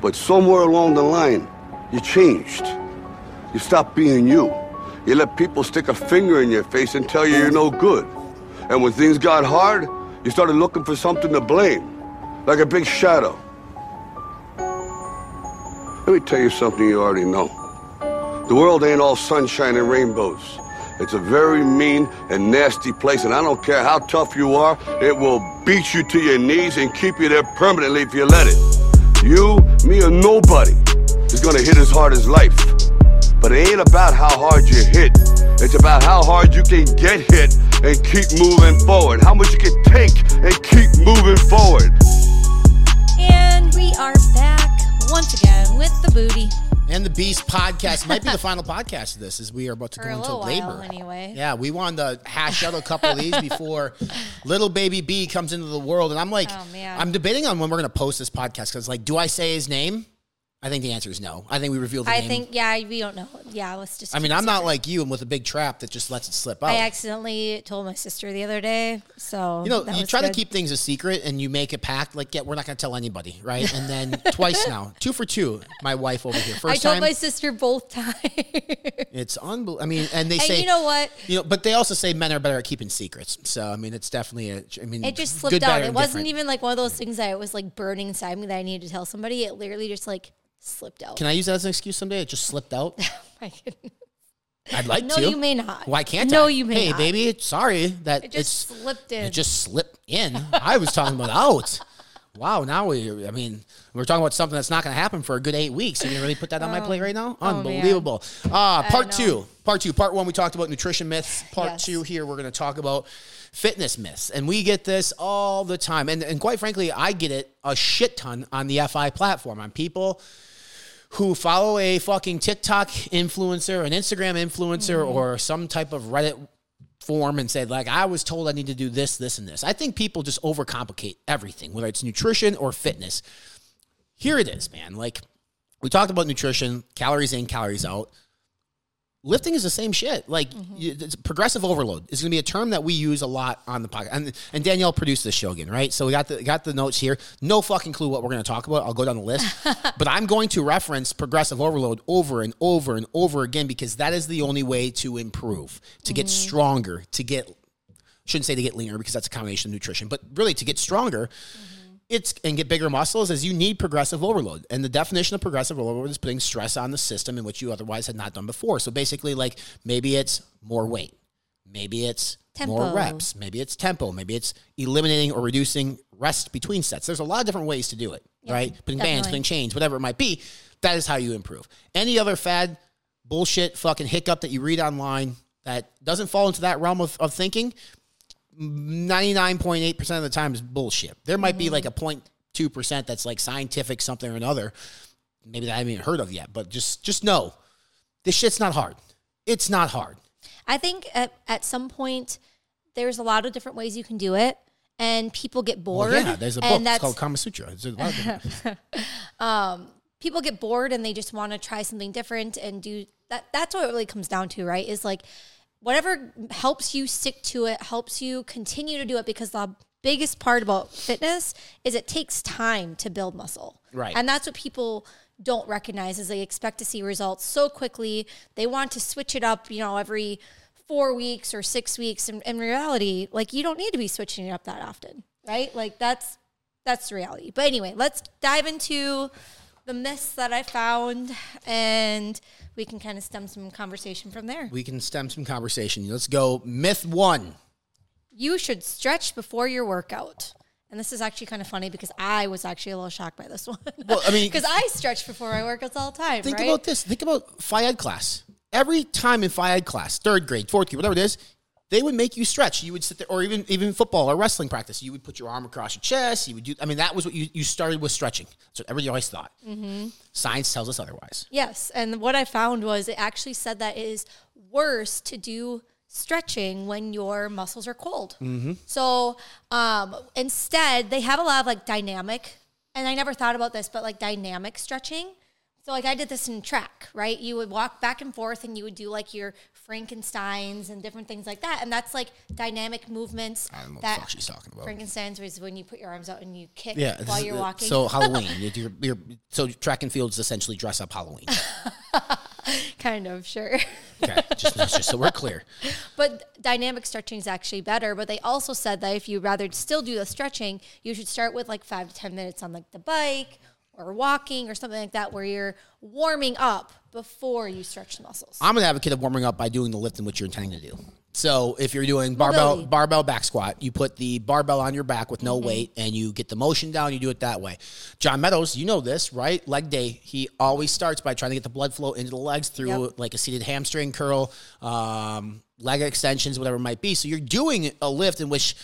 But somewhere along the line, you changed. You stopped being you. You let people stick a finger in your face and tell you you're no good. And when things got hard, you started looking for something to blame, like a big shadow. Let me tell you something you already know. The world ain't all sunshine and rainbows. It's a very mean and nasty place, and I don't care how tough you are, it will beat you to your knees and keep you there permanently if you let it. You, me, or nobody is gonna hit as hard as life. But it ain't about how hard you hit. It's about how hard you can get hit and keep moving forward. How much you can take and keep moving forward. And we are back once again with the booty. And the Beast podcast might be the final podcast of this as we are about to For go into labor. anyway. Yeah, we wanted to hash out a couple of these before little baby B comes into the world. And I'm like, Oh. I'm debating on when we're going to post this podcast because, like, do I say his name? I think the answer is no. I think we revealed the I name. think, yeah, we don't know. Yeah, let's just. I mean, I'm not like you and with a big trap that just lets it slip out. I accidentally told my sister the other day, so you know, you try to keep things a secret and you make a pact like, yeah, we're not going to tell anybody, right? And then twice now, two for two, my wife over here. First I told time, my sister both times. it's unbelievable. I mean, and they and say, you know what? You know, but they also say men are better at keeping secrets. So I mean, it's definitely a. I mean, It just good, slipped out. It wasn't different. even like one of those things that was like burning inside me that I needed to tell somebody. It literally just like slipped out. Can I use that as an excuse someday? It just slipped out. My goodness. I'd like No, to. No, you may not. Why can't No, I? you may Hey, not. baby, sorry that It just it's slipped in. it just slipped in. I was talking about out. Wow, now we. I mean, we're talking about something that's not going to happen for a good eight weeks. You can really put that on my plate right now. Oh. Unbelievable. Uh, part two. Part two. Part one. We talked about nutrition myths. Part Yes. two. Here we're going to talk about fitness myths, and we get this all the time. And and quite frankly, I get it a shit ton on the FI platform on people who follow a fucking TikTok influencer, an Instagram influencer, mm-hmm. or some type of Reddit form and said, like, I was told I need to do this, this, and this. I think people just overcomplicate everything, whether it's nutrition or fitness. Here it is, man. Like, we talked about nutrition, calories in, calories out. Lifting is the same shit. Like mm-hmm. you- it's progressive overload is going to be a term that we use a lot on the podcast. And, and Danielle produced this show again, right? So we got the got the notes here. No fucking clue what we're going to talk about. I'll go down the list, but I'm going to reference progressive overload over and over and over again because that is the only way to improve, to get mm-hmm. stronger, to get shouldn't say to get leaner because that's a combination of nutrition, but really to get stronger mm-hmm. It's and get bigger muscles is you need progressive overload. And the definition of progressive overload is putting stress on the system in which you otherwise had not done before. So basically, like maybe it's more weight, maybe it's more reps, maybe it's tempo, maybe it's eliminating or reducing rest between sets. There's a lot of different ways to do it, right? Putting bands, putting chains, whatever it might be. That is how you improve. Any other fad, bullshit, fucking hiccup that you read online that doesn't fall into that realm of, of thinking, 99.8% of the time is bullshit. There might be like a 0.2% that's like scientific something or another. Maybe that I haven't even heard of yet, but just just know this shit's not hard. It's not hard. I think at, at some point there's a lot of different ways you can do it, and people get bored. Well, yeah, there's a book. That's called Kama Sutra. There's a lot of different- um, people get bored and they just want to try something different and do that. That's what it really comes down to, right? Is like whatever helps you stick to it, helps you continue to do it because the biggest part about fitness is it takes time to build muscle. Right. And that's what people don't recognize is they expect to see results so quickly. They want to switch it up, you know, every four weeks or six weeks. And in reality, like you don't need to be switching it up that often, right? Like that's that's the reality. But anyway, let's dive into the myths that I found and we can kind of stem some conversation from there. we can stem some conversation. Let's go. Myth one. You should stretch before your workout. And this is actually kind of funny because I was actually a little shocked by this one. Well, I mean- because I stretch before my workouts all the time. Think right? about this. Think about Phys Ed class. Every time in Phys Ed class, third grade, fourth grade, whatever it is, they would make you stretch. You would sit there, or even even football or wrestling practice, you would put your arm across your chest. You would do. I mean, that was what you you started with stretching. That's what everybody always thought. Mm-hmm. Science tells us otherwise. Yes, and what I found was it actually said that it is worse to do stretching when your muscles are cold. Mm-hmm. So um, instead, they have a lot of like dynamic, and I never thought about this, but like dynamic stretching. So like I did this in track, right? You would walk back and forth and you would do like your Frankensteins and different things like that. And that's like dynamic movements. I don't know what the fuck she's talking about. Frankensteins was when you put your arms out and you kick Yeah, while you're walking. So Halloween, you're, you're, so track and fields essentially dress up Halloween. kind of, sure. Okay, just, just so we're clear. But dynamic stretching is actually better. But they also said that if you rather still do the stretching, you should start with like five to ten minutes on like the bike or walking or something like that, where you're warming up before you stretch the muscles. I'm an advocate of warming up by doing the lifting which you're intending to do. So if you're doing barbell Mobility. barbell back squat, you put the barbell on your back with no Mm-hmm. weight and you get the motion down, you do it that way. John Meadows, you know this, right? Leg day, he always starts by trying to get the blood flow into the legs through Yep. like a seated hamstring curl, um, leg extensions, whatever it might be. So you're doing a lift in which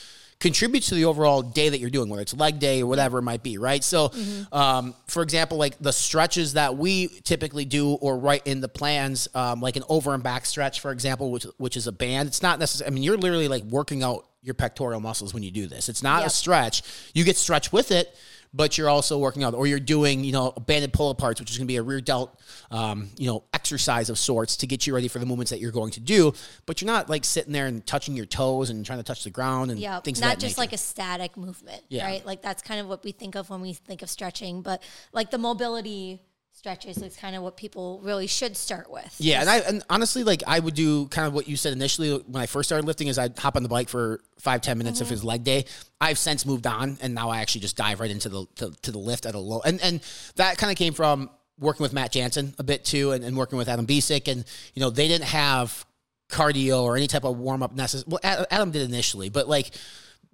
contributes to the overall day that you're doing, whether it's leg day or whatever it might be, right? So, um, for example, like the stretches that we typically do or write in the plans, um, like an over and back stretch, for example, which which is a band. It's not necessarily. I mean, you're literally like working out your pectoral muscles when you do this. It's not a stretch. You get stretch with it. But you're also working out, or you're doing, you know, banded pull aparts, which is going to be a rear delt, um, you know, exercise of sorts to get you ready for the movements that you're going to do. But you're not like sitting there and touching your toes and trying to touch the ground and Yeah, things. not just nature. like a static movement, Yeah. right? Like that's kind of what we think of when we think of stretching, but like the mobility stretches is kind of what people really should start with. Yeah, and I and honestly, like I would do kind of what you said initially when I first started lifting is I'd hop on the bike for five ten minutes if Mm-hmm. it's leg day. I've since moved on, and now I actually just dive right into the to, to the lift at a low, and and that kind of came from working with Matt Jansen a bit too, and, and working with Adam Bisick, and you know they didn't have cardio or any type of warm up necessary. Well, Adam did initially, but like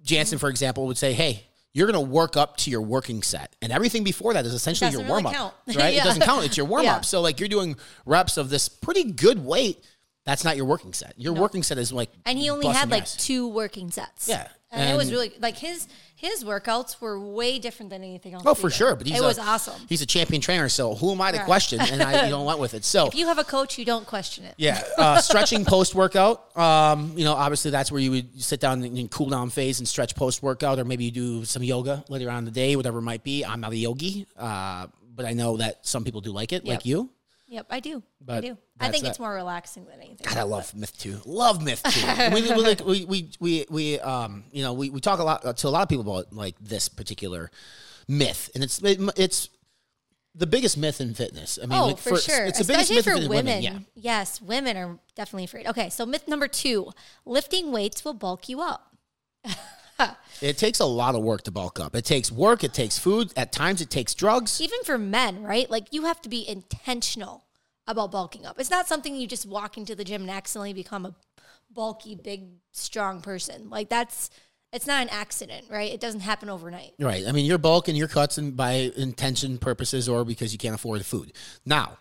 Jansen, for example, would say, hey. You're gonna work up to your working set, and everything before that is essentially your warm up, count. right? Yeah. It doesn't count; it's your warm up. Yeah. So like you're doing reps of this pretty good weight. That's not your working set. Your working set is like And he only had like ass. two working sets. Yeah, And, it was really like his his workouts were way different than anything else. Oh, for did. sure. But he's it a- was awesome. He's a champion trainer, so who am I to Right. question? And I, you know, went with it. So If you have a coach, you don't question it. yeah, uh, stretching post workout. Um, you know, obviously that's where you would sit down in cool down phase and stretch post workout, or maybe you do some yoga later on in the day, whatever it might be. I'm not a yogi, uh, but I know that some people do like it, like you. Yep, I do. I do. I think that. it's more relaxing than anything. God, I love Myth Two. Love Myth Two. We, we, like, we, we, we, we, um, you know, we, we talk a lot to a lot of people about like this particular myth, and it's it, it's the biggest myth in fitness. I mean, Oh, like, for, sure. It's the biggest Especially myth for in women. Yeah. Yes, women are definitely afraid. Okay, so myth number two lifting weights will bulk you up. It takes a lot of work to bulk up. It takes work. It takes food. At times, it takes drugs. Even for men, right? Like you have to be intentional about bulking up. It's not something you just walk into the gym and accidentally become a bulky, big, strong person. Like that's, it's not an accident, right? It doesn't happen overnight. Right. I mean, you're bulking your cuts and by intention purposes or because you can't afford the food. Now,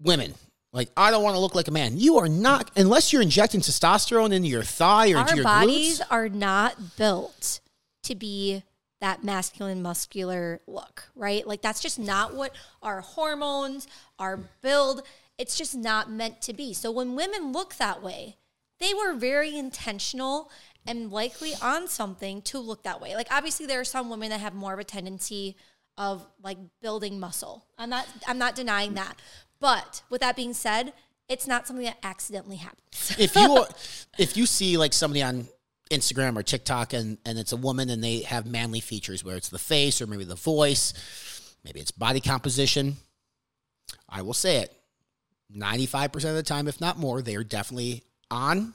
women, like I don't want to look like a man. You are not unless you're injecting testosterone into your thigh or into your bodies glutes. are not built to be that masculine muscular look, right? Like that's just not what our hormones, our build, it's just not meant to be. So when women look that way, they were very intentional and likely on something to look that way. Like obviously there are some women that have more of a tendency of like building muscle. I'm not I'm not denying that. But with that being said, it's not something that accidentally happens. if you if you see like somebody on Instagram or TikTok and and it's a woman and they have manly features where it's the face or maybe the voice, maybe it's body composition, I will say it. 95% of the time if not more, they are definitely on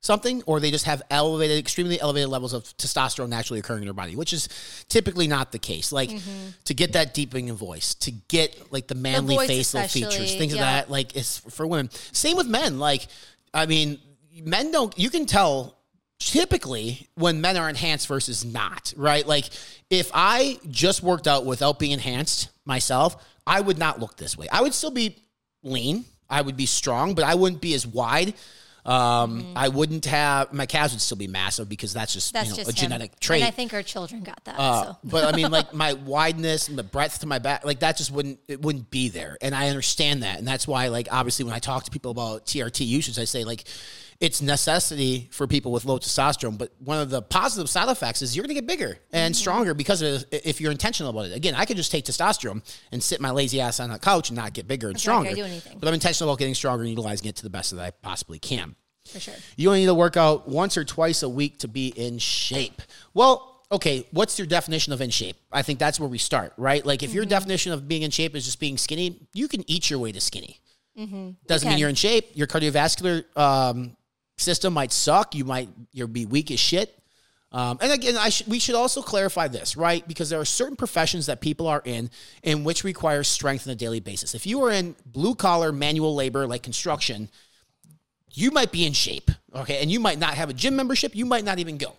something or they just have elevated extremely elevated levels of testosterone naturally occurring in their body, which is typically not the case. Like mm-hmm. to get that deepening in voice, to get like the manly voice facial features, things yeah. of that like it's for women. Same with men. Like, I mean, men don't. You can tell typically when men are enhanced versus not. Right? Like, if I just worked out without being enhanced myself, I would not look this way. I would still be lean. I would be strong, but I wouldn't be as wide. Um, I wouldn't have my calves would still be massive because that's just. That's you know, just a him. genetic trait. And I think our children got that. Uh, so. but I mean, like my wideness and the breadth to my back, like that just wouldn't it wouldn't be there, and I understand that, and that's why, like, obviously, when I talk to people about TRT usage, I say like, it's necessity for people with low testosterone. But one of the positive side effects is you're going to get bigger and stronger because of if you're intentional about it. Again, I could just take testosterone and sit my lazy ass on a couch and not get bigger and That's stronger. gonna do anything. But I'm intentional about getting stronger and utilizing it to the best that I possibly can. For sure. You only need to work out once or twice a week to be in shape. Well, okay, what's your definition of in shape? I think that's where we start, right? Like if your Mm-hmm. definition of being in shape is just being skinny, you can eat your way to skinny. Doesn't mean Mm-hmm. you're in shape. Your cardiovascular um, system might suck. You might you'll be weak as shit. Um, and again, I should we should also clarify this, right? Because there are certain professions that people are in in which require strength on a daily basis. If you are in blue collar manual labor like construction, you might be in shape, okay, and you might not have a gym membership. You might not even go.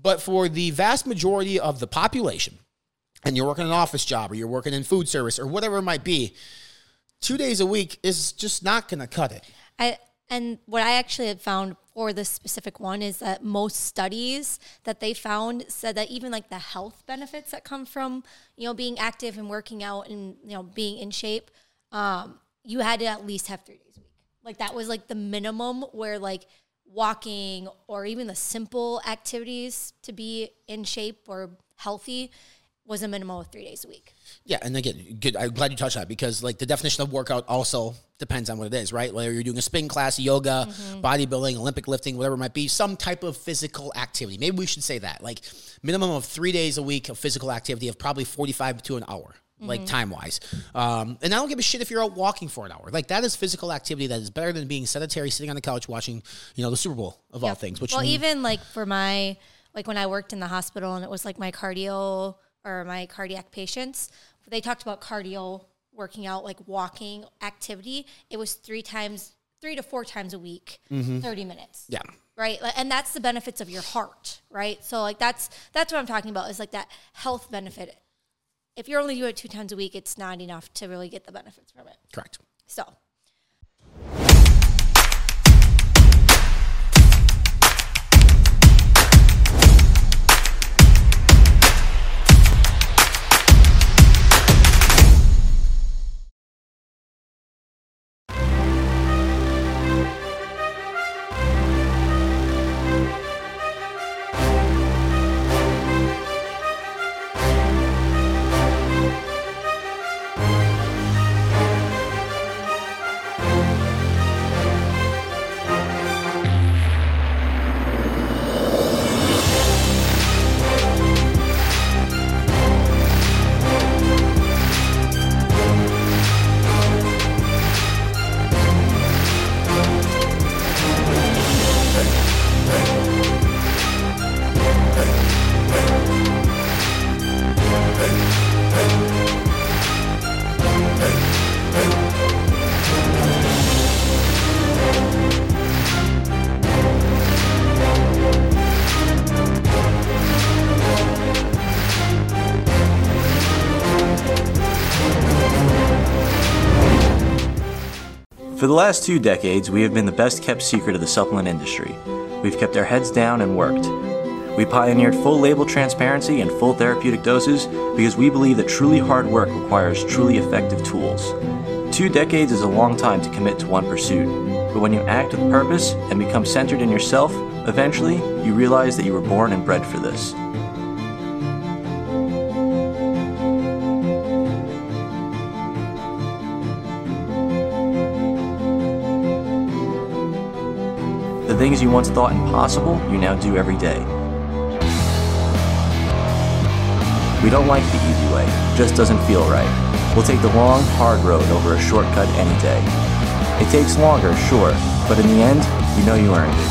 But for the vast majority of the population, and you're working an office job or you're working in food service or whatever it might be, two days a week is just not going to cut it. I and what I actually had found for this specific one is that most studies that they found said that even like the health benefits that come from you know being active and working out and you know being in shape, um, you had to at least have three days a week. Like that was like the minimum where like walking or even the simple activities to be in shape or healthy was a minimum of three days a week. Yeah, and again, good. I'm glad you touched on that because like the definition of workout also depends on what it is, right? Whether you're doing a spin class, yoga, bodybuilding, Olympic lifting, whatever it might be, some type of physical activity. Maybe we should say that, like minimum of three days a week of physical activity of probably 45 to an hour. Like time wise, um, and I don't give a shit if you're out walking for an hour. Like that is physical activity that is better than being sedentary, sitting on the couch watching, you know, the Super Bowl of all things. Which well, even like for my like when I worked in the hospital and it was like my cardio or my cardiac patients, they talked about cardio working out like walking activity. It was three times, three to four times a week, mm-hmm. thirty minutes. yeah, Right, and that's the benefits of your heart, right? So, like that's that's what I'm talking about is like that health benefit. If you're only doing it two times a week, it's not enough to really get the benefits from it. correct. So, last two decades, we have been the best kept secret of the supplement industry. We've kept our heads down and worked. We pioneered full label transparency and full therapeutic doses because we believe that truly hard work requires truly effective tools. Two decades is a long time to commit to one pursuit, but when you act with purpose and become centered in yourself, eventually you realize that you were born and bred for this. Things you once thought impossible, you now do every day. We don't like the easy way, just doesn't feel right. We'll take the long, hard road over a shortcut any day. It takes longer, sure, but in the end, you know you earned it.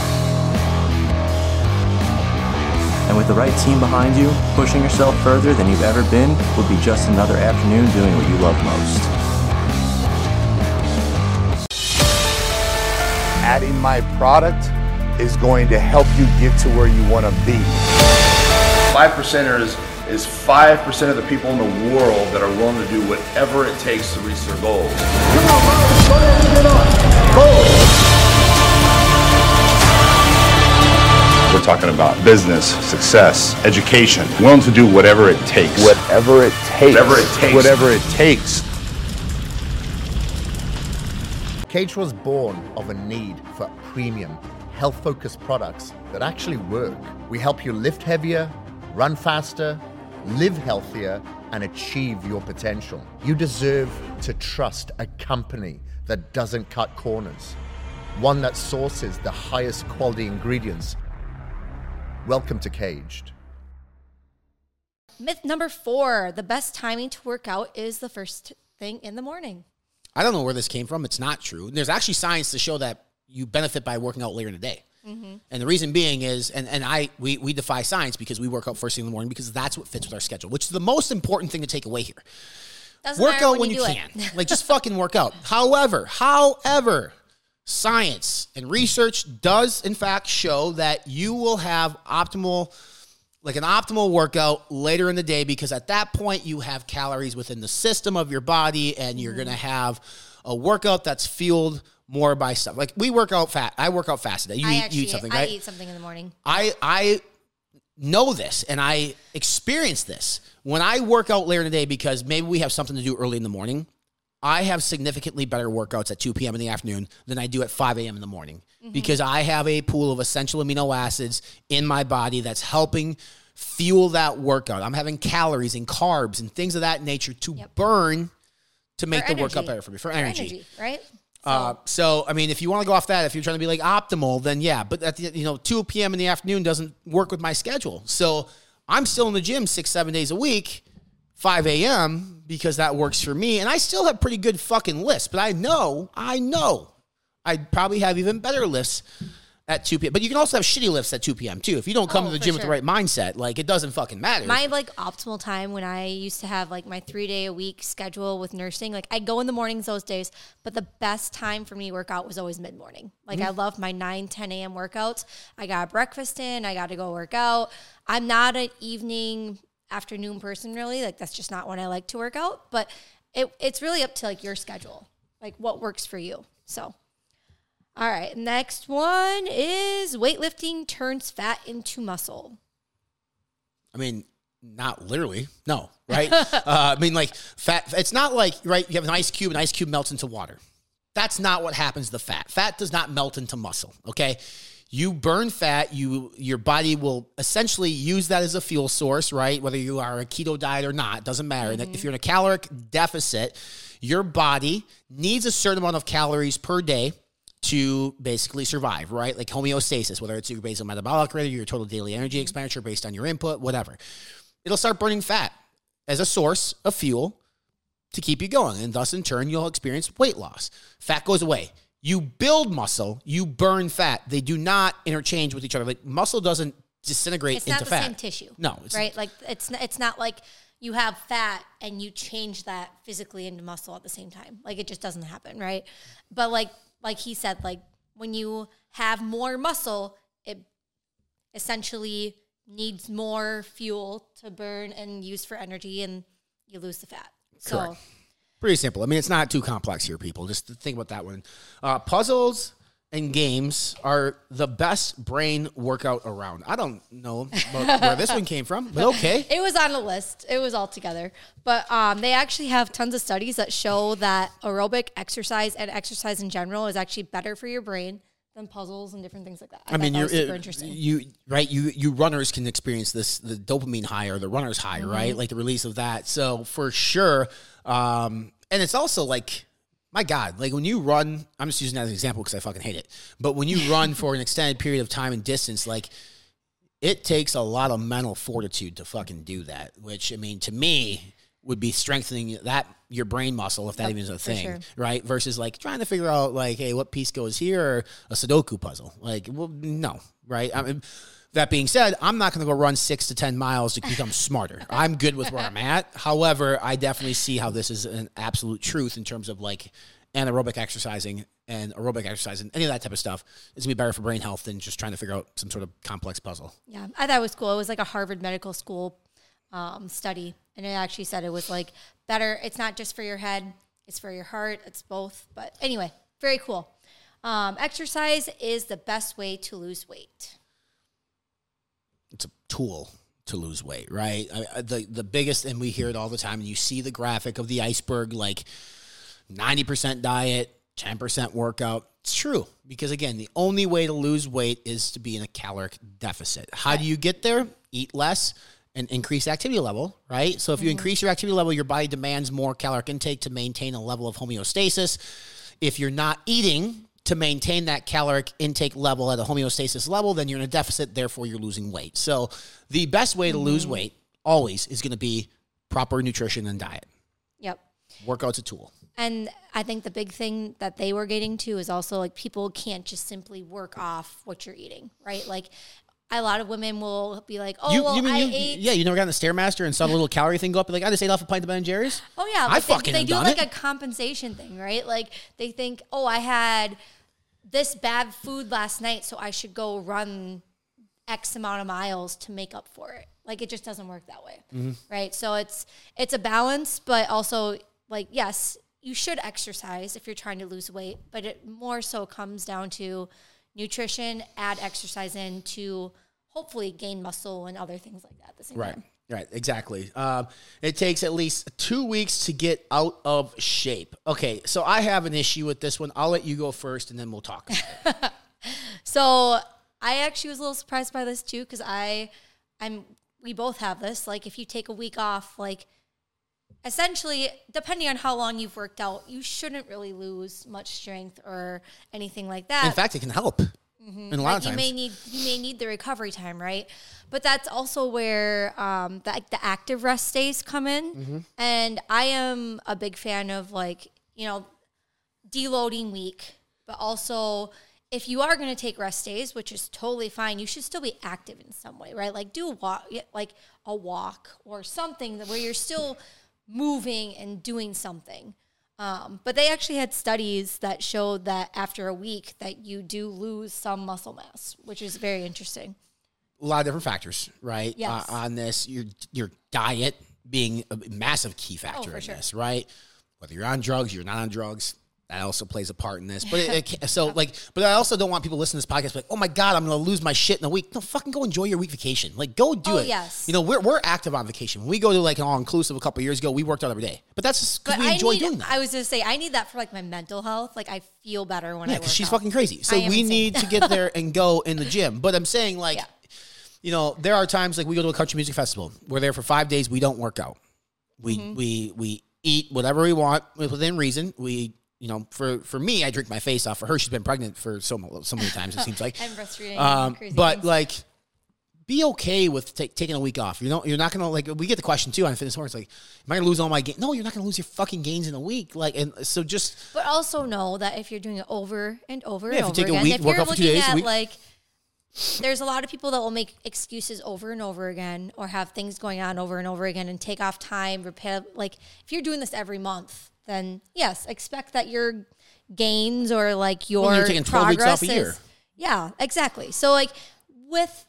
And with the right team behind you, pushing yourself further than you've ever been would be just another afternoon doing what you love most. adding my product is going to help you get to where you want to be. Five percenters is five percent of the people in the world that are willing to do whatever it takes to reach their goals. We're talking about business, success, education, willing to do whatever it takes. Whatever it takes. Whatever it takes. Whatever it takes. Cage was born of a need for premium health focused products that actually work. We help you lift heavier, run faster, live healthier, and achieve your potential. You deserve to trust a company that doesn't cut corners, one that sources the highest quality ingredients. Welcome to Kaged. Myth number four the best timing to work out is the first thing in the morning. I don't know where this came from. It's not true. There's actually science to show that you benefit by working out later in the day. And the reason being is, and, and I we, we defy science because we work out first thing in the morning because that's what fits with our schedule, which is the most important thing to take away here. Doesn't work out when, you, you, can. Like just fucking work out. However, however, science and research does in fact show that you will have optimal like an optimal workout later in the day because at that point you have calories within the system of your body and you're Mm-hmm. going to have a workout that's fueled more by stuff. Like we work out fat. I work out fast today. You, eat, you eat something, I right? eat something in the morning. I I know this and I experience this when I work out later in the day because maybe we have something to do early in the morning. I have significantly better workouts at 2 p.m. in the afternoon than I do at 5 a.m. in the morning mm-hmm. because I have a pool of essential amino acids in my body that's helping fuel that workout. I'm having calories and carbs and things of that nature to burn to make For the workout energy. better for me for, For energy. right? Uh, so I mean, if you want to go off that, if you're trying to be like optimal, then yeah. But at the you know 2 p.m. in the afternoon doesn't work with my schedule. So I'm still in the gym six seven days a week, 5 a.m. because that works for me, and I still have pretty good fucking lists, But I know, I know, I'd probably have even better lifts at 2 p.m. But you can also have shitty lifts at 2 p.m. too. If you don't come Oh, to the gym with the right mindset, like it doesn't fucking matter. My like optimal time when I used to have like my three day a week schedule with nursing, like I go in the mornings those days, but the best time for me to work out was always mid morning. Like Mm-hmm. I love my 9, 10 a.m. workouts. I got breakfast in, I got to go work out. I'm not an evening, afternoon person really. Like that's just not when I like to work out, but it, it's really up to like your schedule, like what works for you. So. All right, next one is weightlifting turns fat into muscle. I mean, not literally. No, right? uh, I mean, like fat. It's not like right. You have an ice cube. An ice cube melts into water. That's not what happens to the fat. Fat does not melt into muscle. Okay. You burn fat, you your body will essentially use that as a fuel source, right? Whether you are a keto diet or not, doesn't matter. And If you're in a caloric deficit, your body needs a certain amount of calories per day to basically survive, right? Like homeostasis, whether it's your basal metabolic rate or your total daily energy expenditure based on your input, whatever. It'll start burning fat as a source of fuel to keep you going. And thus, in turn, you'll experience weight loss. Fat goes away. You build muscle, you burn fat. They do not interchange with each other. Like muscle doesn't disintegrate It's into not the fat. same tissue. No, it's right. Like it's it's not like you have fat and you change that physically into muscle at the same time. Like it just doesn't happen, right? But like like he said, like when you have more muscle, it essentially needs more fuel to burn and use for energy, and you lose the fat. So Correct. Pretty simple. I mean, it's not too complex here, people. Just think about that one. Uh, puzzles and games are the best brain workout around. I don't know where this one came from, but okay. It was on a list. It was all together. But um, they actually have tons of studies that show that aerobic exercise and exercise in general is actually better for your brain than puzzles and different things like that. I, I mean, you're super interesting. you right. You you runners can experience this the dopamine high or the runner's high, Mm-hmm. right? Like the release of that. So for sure, um, and it's also like. My God, like when you run, I'm just using that as an example because I fucking hate it. But when you run for an extended period of time and distance, like it takes a lot of mental fortitude to fucking do that. Which I mean, to me, would be strengthening that your brain muscle if that even is a thing, sure. right? Versus like trying to figure out like, hey, what piece goes here or a Sudoku puzzle. Like, well, no, right? I mean, that being said, I'm not going to go run six to ten miles to become smarter. I'm good with where I'm at. However, I definitely see how this is an absolute truth in terms of like anaerobic exercising and aerobic exercise and any of that type of stuff is gonna be better for brain health than just trying to figure out some sort of complex puzzle. Yeah, I thought it was cool. It was like a Harvard Medical School um, study, and it actually said it was like better. It's not just for your head; it's for your heart. It's both. But anyway, very cool. Um, exercise is the best way to lose weight. It's a tool to lose weight, right? I, the the biggest, and we hear it all the time. And you see the graphic of the iceberg, like ninety percent diet, ten percent workout. It's true because again, the only way to lose weight is to be in a caloric deficit. How do you get there? Eat less and increase activity level, right? So if you mm-hmm. increase your activity level, your body demands more caloric intake to maintain a level of homeostasis. If you're not eating to maintain that caloric intake level at a homeostasis level, then you're in a deficit, therefore you're losing weight. So the best way to lose mm-hmm. weight always is going to be proper nutrition and diet. Yep. Workout's a tool. And I think the big thing that they were getting to is also like people can't just simply work off what you're eating, right? Like a lot of women will be like, "Oh, you, well, you mean I you, ate." yeah, you never got on the stairmaster and saw the little calorie thing go up. You're like, I just ate off a pint of Ben and Jerry's. Oh yeah, I like, fucking they, they have do like it. a compensation thing, right? Like they think, "Oh, I had this bad food last night, so I should go run X amount of miles to make up for it." Like it just doesn't work that way, Mm-hmm. right? So it's it's a balance, but also like yes, you should exercise if you're trying to lose weight, but it more so comes down to nutrition, add exercise in to hopefully gain muscle and other things like that at the same Right. time. Right, exactly. Um, it takes at least two weeks to get out of shape. Okay, so I have an issue with this one. I'll let you go first, and then we'll talk. So I actually was a little surprised by this too because I, I'm we both have this. Like if you take a week off, like essentially depending on how long you've worked out, you shouldn't really lose much strength or anything like that. In fact, it can help. In a lot like of you times, may need you may need the recovery time, right? But that's also where um, the the active rest days come in, Mm-hmm. and I am a big fan of like you know deloading week, but also if you are going to take rest days, which is totally fine, you should still be active in some way, right? Like do a walk, like a walk or something where you're still moving and doing something. Um, but they actually had studies that showed that after a week that you do lose some muscle mass, which is very interesting. a lot of different factors, right? Yes. Uh, on this, your your diet being a massive key factor Oh, in sure. this, right? Whether you're on drugs, you're not on drugs, that also plays a part in this. But it, it so like, but I also don't want people listening to this podcast like, oh my god, I'm gonna lose my shit in a week. No, fucking go enjoy your week vacation. Like, go do Oh, it. yes. You know, we're we're active on vacation. When we go to like an all inclusive a couple years ago, we worked out every day. But that's just because we I enjoy need, doing that. I was just say I need that for like my mental health. Like I feel better when I Yeah, work. because she's out. fucking crazy. So we insane. need to get there and go in the gym. But I'm saying, like, Yeah. you know, there are times like we go to a country music festival. We're there for five days. We don't work out. We Mm-hmm. we we eat whatever we want within reason. We you know, for for me, I drink my face off. For her, she's been pregnant for so so many times. It seems like. I'm breastfeeding. Um, but things. like, be okay with ta- taking a week off. You know, you're not gonna like. We get the question too on fitness horns, like, am I gonna lose all my gains? No, you're not gonna lose your fucking gains in a week. Like, and so just But also know that if you're doing it over and over Yeah, and if you over take a again, week, if work you're out for two looking days, at like, there's a lot of people that will make excuses over and over again, or have things going on over and over again, and take off time. Repair like if you're doing this every month, then yes, expect that your gains or like your Well, you're taking 12 weeks off progress a year. is- yeah, exactly. So like with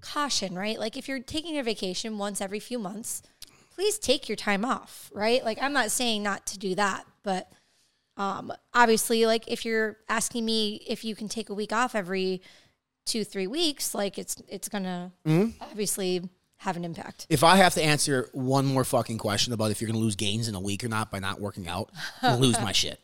caution, right? Like if you're taking a vacation once every few months, please take your time off, right? Like I'm not saying not to do that, but um obviously like if you're asking me if you can take a week off every 2 3 weeks, like it's it's going to Mm-hmm. obviously have an impact. If I have to answer one more fucking question about if you're going to lose gains in a week or not by not working out, I'll lose my shit.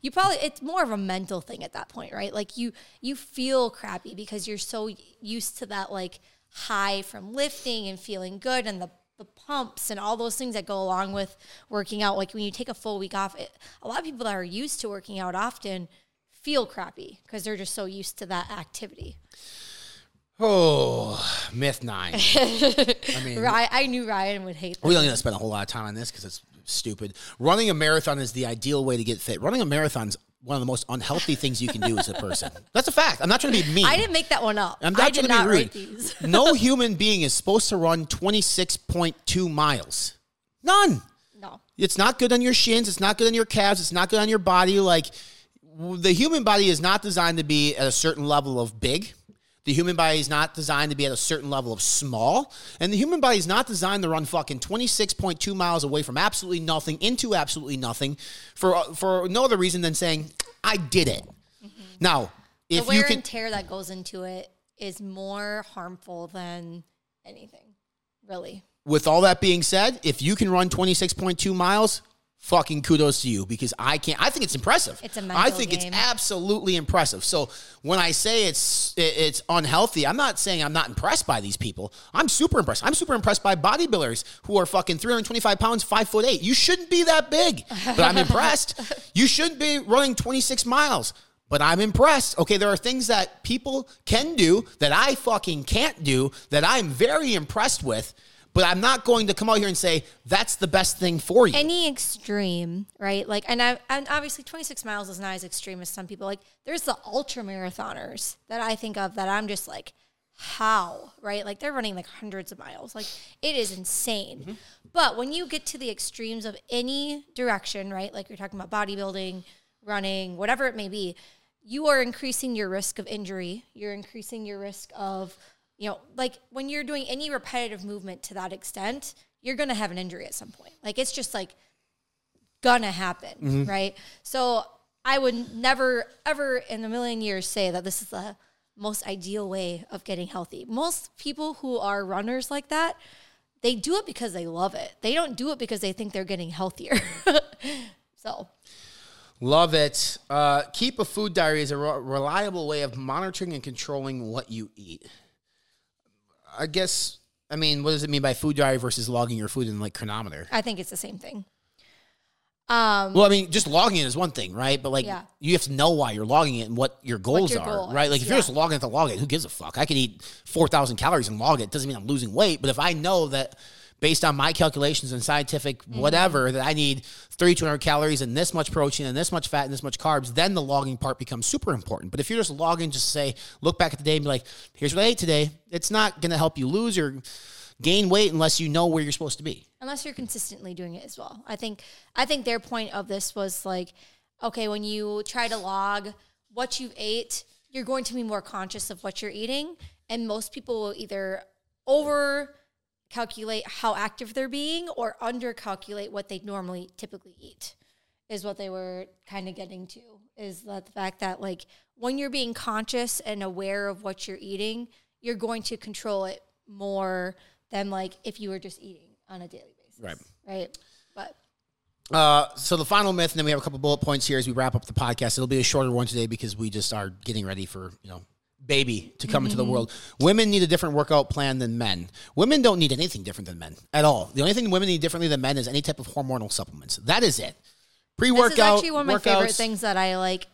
You probably it's more of a mental thing at that point, right? Like you you feel crappy because you're so used to that like high from lifting and feeling good and the the pumps and all those things that go along with working out. Like when you take a full week off, it, a lot of people that are used to working out often feel crappy because they're just so used to that activity. Oh, myth nine. I mean, Ryan, I knew Ryan would hate that. we don't need to spend a whole lot of time on this because it's stupid. Running a marathon is the ideal way to get fit. Running a marathon is one of the most unhealthy things you can do as a person. That's a fact. I'm not trying to be mean. I didn't make that one up. I'm I not did trying to be rude. these. no human being is supposed to run 26.2 miles. None. No. It's not good on your shins. It's not good on your calves. It's not good on your body. Like the human body is not designed to be at a certain level of big. The human body is not designed to be at a certain level of small. And the human body is not designed to run fucking 26.2 miles away from absolutely nothing into absolutely nothing for uh, for no other reason than saying, I did it. Mm-hmm. Now, The if wear you can and tear that goes into it is more harmful than anything, really. with all that being said, if you can run 26.2 miles, fucking kudos to you because I can't. I think it's impressive. It's a I think game. it's absolutely impressive. So when I say it's it's unhealthy, I'm not saying I'm not impressed by these people. I'm super impressed. I'm super impressed by bodybuilders who are fucking 325 pounds, five foot eight. You shouldn't be that big, but I'm impressed. You shouldn't be running 26 miles. But I'm impressed. Okay, there are things that people can do that I fucking can't do that I'm very impressed with. But I'm not going to come out here and say that's the best thing for you. any extreme, right? Like, and I, and obviously 26 miles is not as extreme as some people. Like, there's the ultra marathoners that I think of that I'm just like, how, right? Like, they're running like hundreds of miles. Like, it is insane. Mm-hmm. But when you get to the extremes of any direction, right? Like, you're talking about bodybuilding, running, whatever it may be, you are increasing your risk of injury. You're increasing your risk of, you know, like when you're doing any repetitive movement to that extent, you're going to have an injury at some point. Like, it's just like, gonna happen, right? So I would never, ever in a million years say that this is the most ideal way of getting healthy. Most people who are runners like that, they do it because they love it. They don't do it because they think they're getting healthier. so Love it. Uh, keep a food diary is a re- reliable way of monitoring and controlling what you eat. I guess. I mean, what does it mean by food diary versus logging your food in like Cronometer? I think it's the same thing. Um, Well, I mean, just logging it is one thing, right? But like, Yeah. you have to know why you're logging it and what your goals your are, goal right? is, Like, if you're just logging it to log it, who gives a fuck? I could eat four thousand calories and log it. Doesn't mean I'm losing weight, but if I know that based on my calculations and scientific Mm-hmm. whatever that I need 3,200 calories and this much protein and this much fat and this much carbs, then the logging part becomes super important. But if you're just logging, just say, look back at the day and be like, here's what I ate today. It's not going to help you lose or gain weight unless you know where you're supposed to be. unless you're consistently doing it as well. I think I think their point of this was like, okay, when you try to log what you ate, you're going to be more conscious of what you're eating, and most people will either over calculate how active they're being or under calculate what they normally typically eat is what they were kind of getting to is that the fact that like when you're being conscious and aware of what you're eating you're going to control it more than like if you were just eating on a daily basis Right. right but Uh, so the final myth, and then we have a couple bullet points here as we wrap up the podcast. It'll be a shorter one today because we just are getting ready for you know baby to come into the mm-hmm. world. Women need a different workout plan than men. Women don't need anything different than men at all. The only thing women need differently than men is any type of hormonal supplements. That is it. Pre workout. this is actually one of my favorite things that i like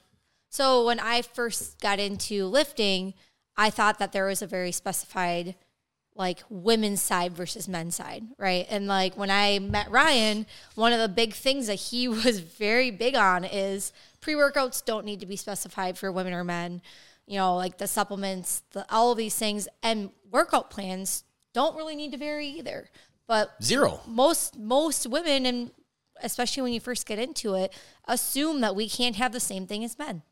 so when i first got into lifting i thought that there was a very specified like women's side versus men's side, right? And like when I met Ryan, one of the big things that he was very big on is pre workouts don't need to be specified for women or men. You know, like the supplements, the all of these things, and workout plans don't really need to vary either. But Zero. most most women and especially when you first get into it assume that we can't have the same thing as men.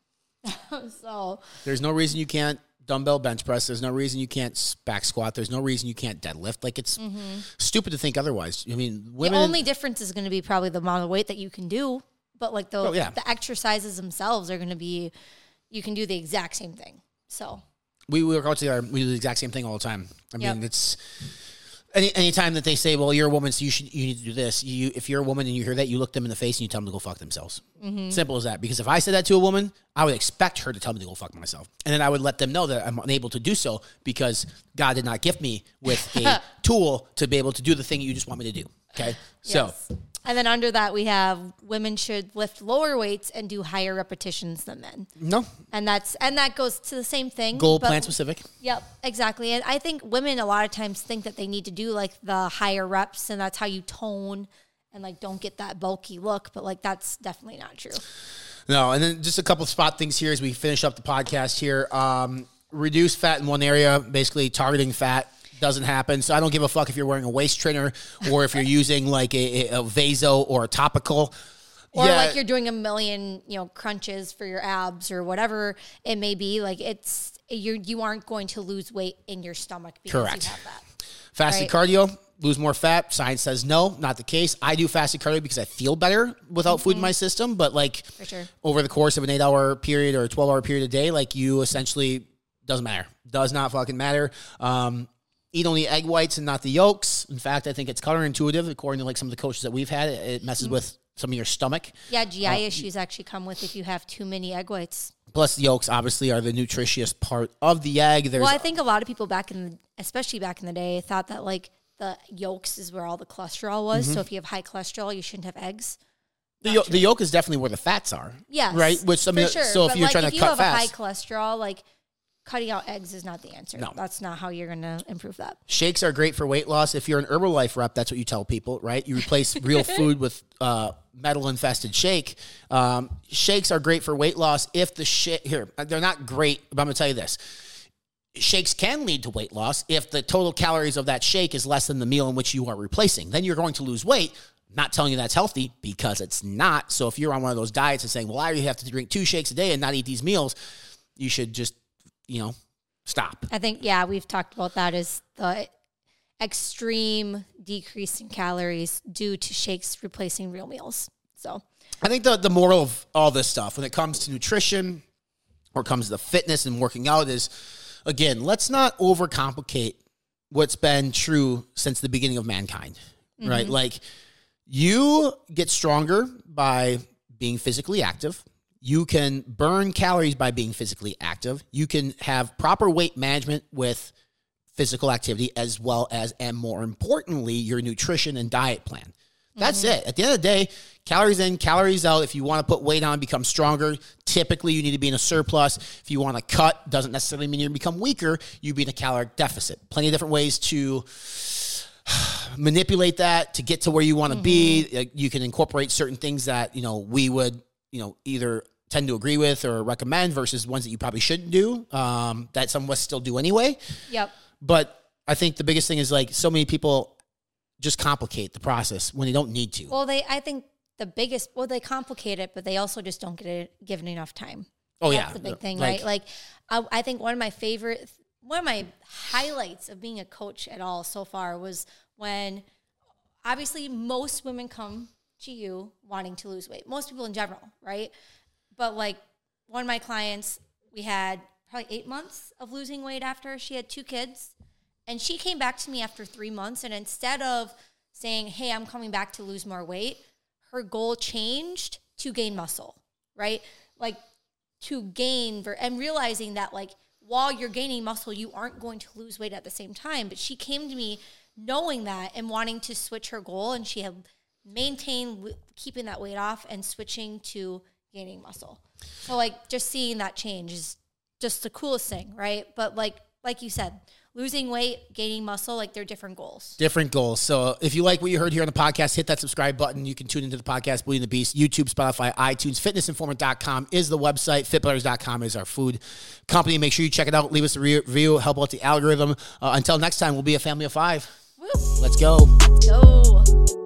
so There's no reason you can't dumbbell bench press. There's no reason you can't back squat. There's no reason you can't deadlift. Like it's mm-hmm. stupid to think otherwise. I mean, women. the only difference is going to be probably the amount of weight that you can do, but like the Oh, yeah. the exercises themselves are going to be you can do the exact same thing. So we we work out together. We do the exact same thing all the time. I mean, Yep. it's any anytime that they say, "Well, you're a woman, so you should you need to do this." You, if you're a woman and you hear that, you look them in the face and you tell them to go fuck themselves. Mm-hmm. Simple as that. Because if I said that to a woman, I would expect her to tell me to go fuck myself, and then I would let them know that I'm unable to do so because God did not gift me with a tool to be able to do the thing you just want me to do. Okay, so yes. And then under that we have women should lift lower weights and do higher repetitions than men. no And that's and that goes to the same thing. goal but- plan specific. Yep, exactly. And I think women a lot of times think that they need to do like the higher reps and that's how you tone and like don't get that bulky look, but like that's definitely not true. No, and then just a couple of spot things here as we finish up the podcast here. Um, reduce fat in one area, basically targeting fat doesn't happen. So I don't give a fuck if you're wearing a waist trainer or if you're using like a, a, vaso or a topical. Or Yeah, like you're doing a million, you know, crunches for your abs or whatever it may be. Like it's you you aren't going to lose weight in your stomach because Correct. you have that. fasted right. cardio, lose more fat. Science says no, not the case. I do fasted cardio because I feel better without food in my system. But like Mm-hmm. sure. over the course of an eight hour period or a 12 hour period a day, like you essentially doesn't matter. Does not fucking matter. Um, eat only egg whites and not the yolks. In fact, I think it's counterintuitive according to like some of the coaches that we've had. It, messes with some of your stomach. Yeah, GI issues actually come with if you have too many egg whites. Plus, the yolks obviously are the nutritious part of the egg. There's Well, I think a lot of people back in, the, especially back in the day, thought that like the yolks is where all the cholesterol was. Mm-hmm. So if you have high cholesterol, you shouldn't have eggs. the, yo- the yolk is definitely where the fats are. Yes, Right. Which I mean, sure. so if But, you're like, trying if to you cut have fats, a high cholesterol, like cutting out eggs is not the answer. No. that's not how you're gonna improve that. Shakes are great for weight loss. If you're an Herbalife rep, that's what you tell people, right? You replace real food with uh, metal infested shake. Um, shakes are great for weight loss. If the shit here, they're not great, but I'm gonna tell you this: shakes can lead to weight loss if the total calories of that shake is less than the meal in which you are replacing. Then you're going to lose weight. Not telling you that's healthy because it's not. So if you're on one of those diets and saying, "Well, I have to drink two shakes a day and not eat these meals," you should just, you know, stop. I think yeah, we've talked about that as the extreme decrease in calories due to shakes replacing real meals. So I think the the moral of all this stuff when it comes to nutrition or comes to fitness and working out is again, let's not overcomplicate what's been true since the beginning of mankind. Right? Mm-hmm. Like you get stronger by being physically active. You can burn calories by being physically active. You can have proper weight management with physical activity as well as and more importantly your nutrition and diet plan. That's mm-hmm. it. At the end of the day, calories in, calories out. If you want to put weight on, become stronger, typically you need to be in a surplus. If you want to cut, doesn't necessarily mean you become weaker. You be in a caloric deficit. Plenty of different ways to manipulate that to get to where you want to be. Mm-hmm. You can incorporate certain things that, you know, we would, you know, either tend to agree with or recommend versus ones that you probably shouldn't do. Um, that some of us still do anyway. yep. But I think the biggest thing is like so many people just complicate the process when they don't need to. Well, they I think the biggest well they complicate it, but they also just don't get it given enough time. oh yeah. That's yeah, the big thing, Like, right? Like, I, I think one of my favorite, one of my highlights of being a coach at all so far was when, obviously, most women come to you wanting to lose weight. Most people in general, right? But like one of my clients, we had probably eight months of losing weight after she had two kids, and she came back to me after three months, and instead of saying, "Hey, I'm coming back to lose more weight," her goal changed to gain muscle, right? Like to gain ver- and realizing that like while you're gaining muscle you aren't going to lose weight at the same time. But she came to me knowing that and wanting to switch her goal. And she had maintained keeping that weight off and switching to gaining muscle so like just seeing that change is just the coolest thing right but like like you said losing weight gaining muscle like they're different goals different goals. So if you like what you heard here on the podcast, hit that subscribe button. You can tune into the podcast, Bleeding the Beast, YouTube, Spotify, iTunes, fitnessinformant.com is the website. Fitbutters.com is our food company. Make sure you check it out. Leave us a review, help out the algorithm. Uh, until next time, we'll be a family of five. Woo. Let's go. go